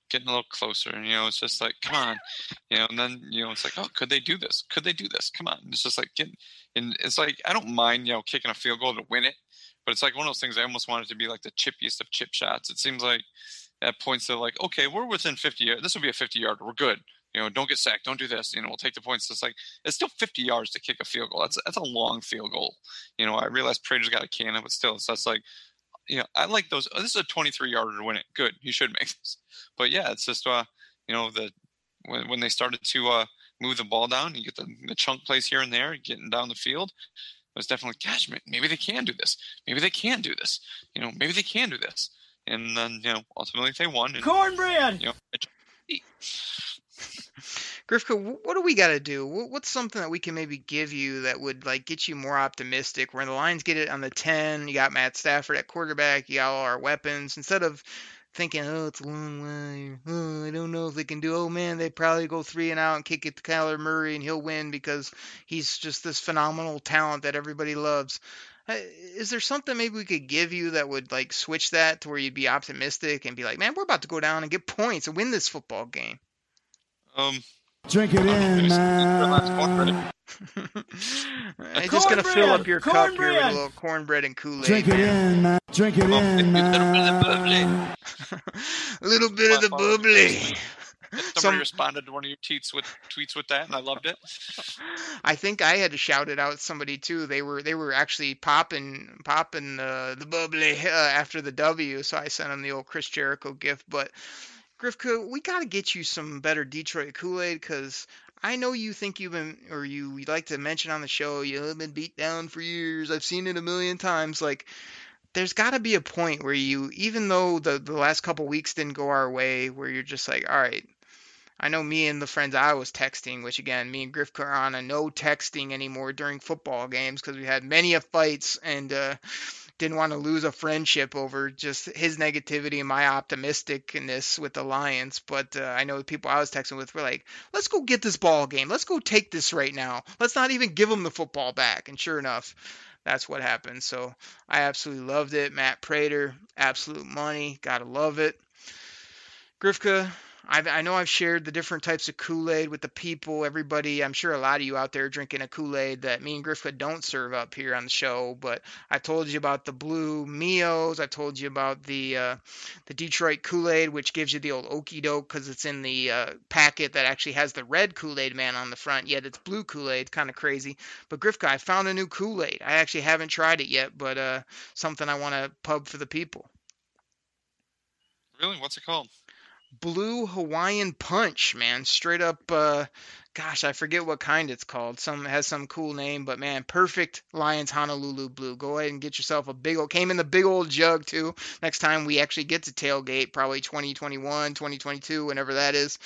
getting a little closer. And you know, it's just like, come on, you know. And then you know, it's like, oh, could they do this? Could they do this? Come on. It's just like getting, and it's like I don't mind, you know, kicking a field goal to win it, but it's like one of those things. I almost want it to be like the chippiest of chip shots. It seems like at points they're like, okay, we're within 50 yards. This will be a 50 yarder. We're good. You know, don't get sacked. Don't do this. You know, we'll take the points. It's like it's still 50 yards to kick a field goal. That's that's a long field goal. You know, I realize Prater's got a cannon, but still, so that's like, you know, I like those. Oh, this is a 23 yarder to win it. Good, you should make this. But yeah, it's just uh, you know, the when when they started to uh move the ball down. You get the, the chunk plays here and there, getting down the field. It was definitely, gosh, maybe they can do this. Maybe they can do this. You know, maybe they can do this. And then, you know, ultimately they won. And, Cornbread. You know, (laughs) Grifka, what do we got to do? What's something that we can maybe give you that would like get you more optimistic? Where the Lions get it on the ten, you got Matt Stafford at quarterback, you got all our weapons. Instead of thinking, oh, it's a long way. Oh, I don't know if they can do. Oh man, they probably go three and out and kick it to Kyler Murray and he'll win because he's just this phenomenal talent that everybody loves. Uh, is there something maybe we could give you that would like switch that to where you'd be optimistic and be like, man, we're about to go down and get points and win this football game? Um, Drink it in, man. I'm (laughs) just gonna fill up your cup here with a little cornbread and Kool Aid. Drink it in, man. Drink it in, man. a (laughs) little bit of the bubbly. Somebody Some, responded to one of your tweets with tweets with that, and I loved it. (laughs) I think I had to shout it out somebody too. They were they were actually popping popping uh, the bubbly (laughs) uh, after the W, so I sent them the old Chris Jericho gift. But Grifka, we got to get you some better Detroit Kool Aid because I know you think you've been, or you like to mention on the show, you've been beat down for years. I've seen it a million times. Like, there's got to be a point where you, even though the, the last couple weeks didn't go our way, where you're just like, all right, I know me and the friends I was texting, which again, me and Griff are no texting anymore during football games because we had many of fights and uh, didn't want to lose a friendship over just his negativity and my optimisticness with the Lions. But uh, I know the people I was texting with were like, let's go get this ball game. Let's go take this right now. Let's not even give them the football back. And sure enough, that's what happened. So I absolutely loved it. Matt Prater, absolute money. Gotta love it. Grifka, I've, I know I've shared the different types of Kool Aid with the people, everybody. I'm sure a lot of you out there drinking a Kool Aid that me and Griffith don't serve up here on the show. But I told you about the blue Mios. I told you about the uh, the Detroit Kool Aid, which gives you the old okey doke because it's in the uh, packet that actually has the red Kool Aid man on the front, yet it's blue Kool Aid. Kind of crazy. But Griffith, I found a new Kool Aid. I actually haven't tried it yet, but uh, something I want to pub for the people. Really? What's it called? Blue Hawaiian punch, man. Straight up uh gosh, I forget what kind it's called. Some has some cool name, but man, perfect Lions Honolulu blue. Go ahead and get yourself a big old came in the big old jug too. Next time we actually get to tailgate, probably 2021, 2022, whenever that is.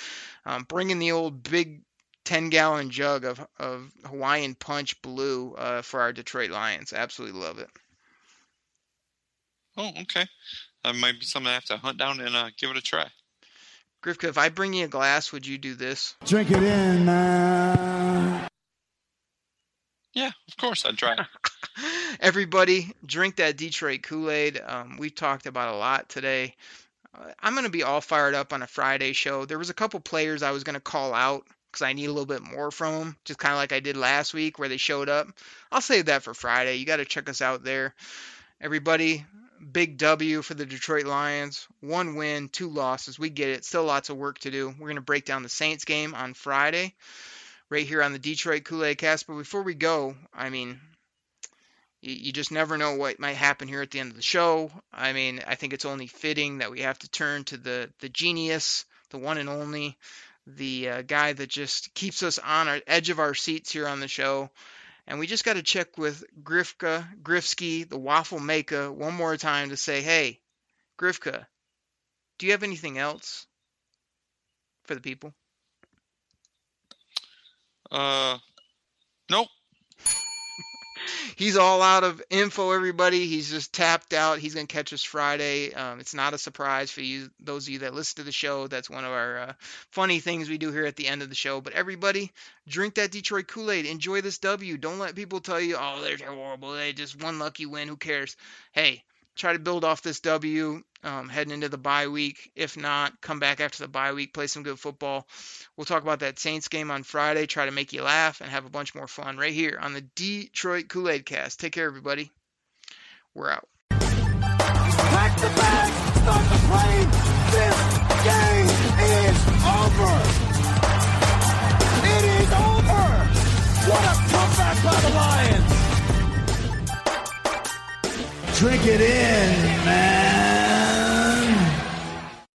Um, bring in the old big 10 gallon jug of, of Hawaiian punch blue uh, for our Detroit Lions. Absolutely love it. Oh, okay. That might be something I have to hunt down and uh, give it a try. Grifka, if I bring you a glass, would you do this? Drink it in, man. Yeah, of course I'd try. (laughs) Everybody, drink that Detroit Kool Aid. Um, we've talked about a lot today. Uh, I'm going to be all fired up on a Friday show. There was a couple players I was going to call out because I need a little bit more from them, just kind of like I did last week where they showed up. I'll save that for Friday. You got to check us out there. Everybody, big W for the Detroit Lions. One win, two losses. We get it. Still lots of work to do. We're going to break down the Saints game on Friday, right here on the Detroit Kool Aid Cast. But before we go, I mean, you, just never know what might happen here at the end of the show. I mean, I think it's only fitting that we have to turn to the the genius, the one and only, the uh, guy that just keeps us on our edge of our seats here on the show. And we just got to check with Grifka, Grifsky, the waffle maker, one more time to say, hey, Grifka, do you have anything else for the people? Uh, nope he's all out of info. Everybody, he's just tapped out. He's gonna catch us Friday. Um, it's not a surprise for you, those of you that listen to the show. That's one of our uh, funny things we do here at the end of the show. But everybody, drink that Detroit Kool Aid. Enjoy this W. Don't let people tell you, oh, they're horrible. They just one lucky win. Who cares? Hey, try to build off this W um, heading into the bye week. If not, come back after the bye week, play some good football. We'll talk about that Saints game on Friday, try to make you laugh and have a bunch more fun right here on the Detroit Kool Aid Cast. Take care, everybody. We're out. Pack the bag, start the plane. This game is over. It is over. What a comeback by the Lions drink it in, man.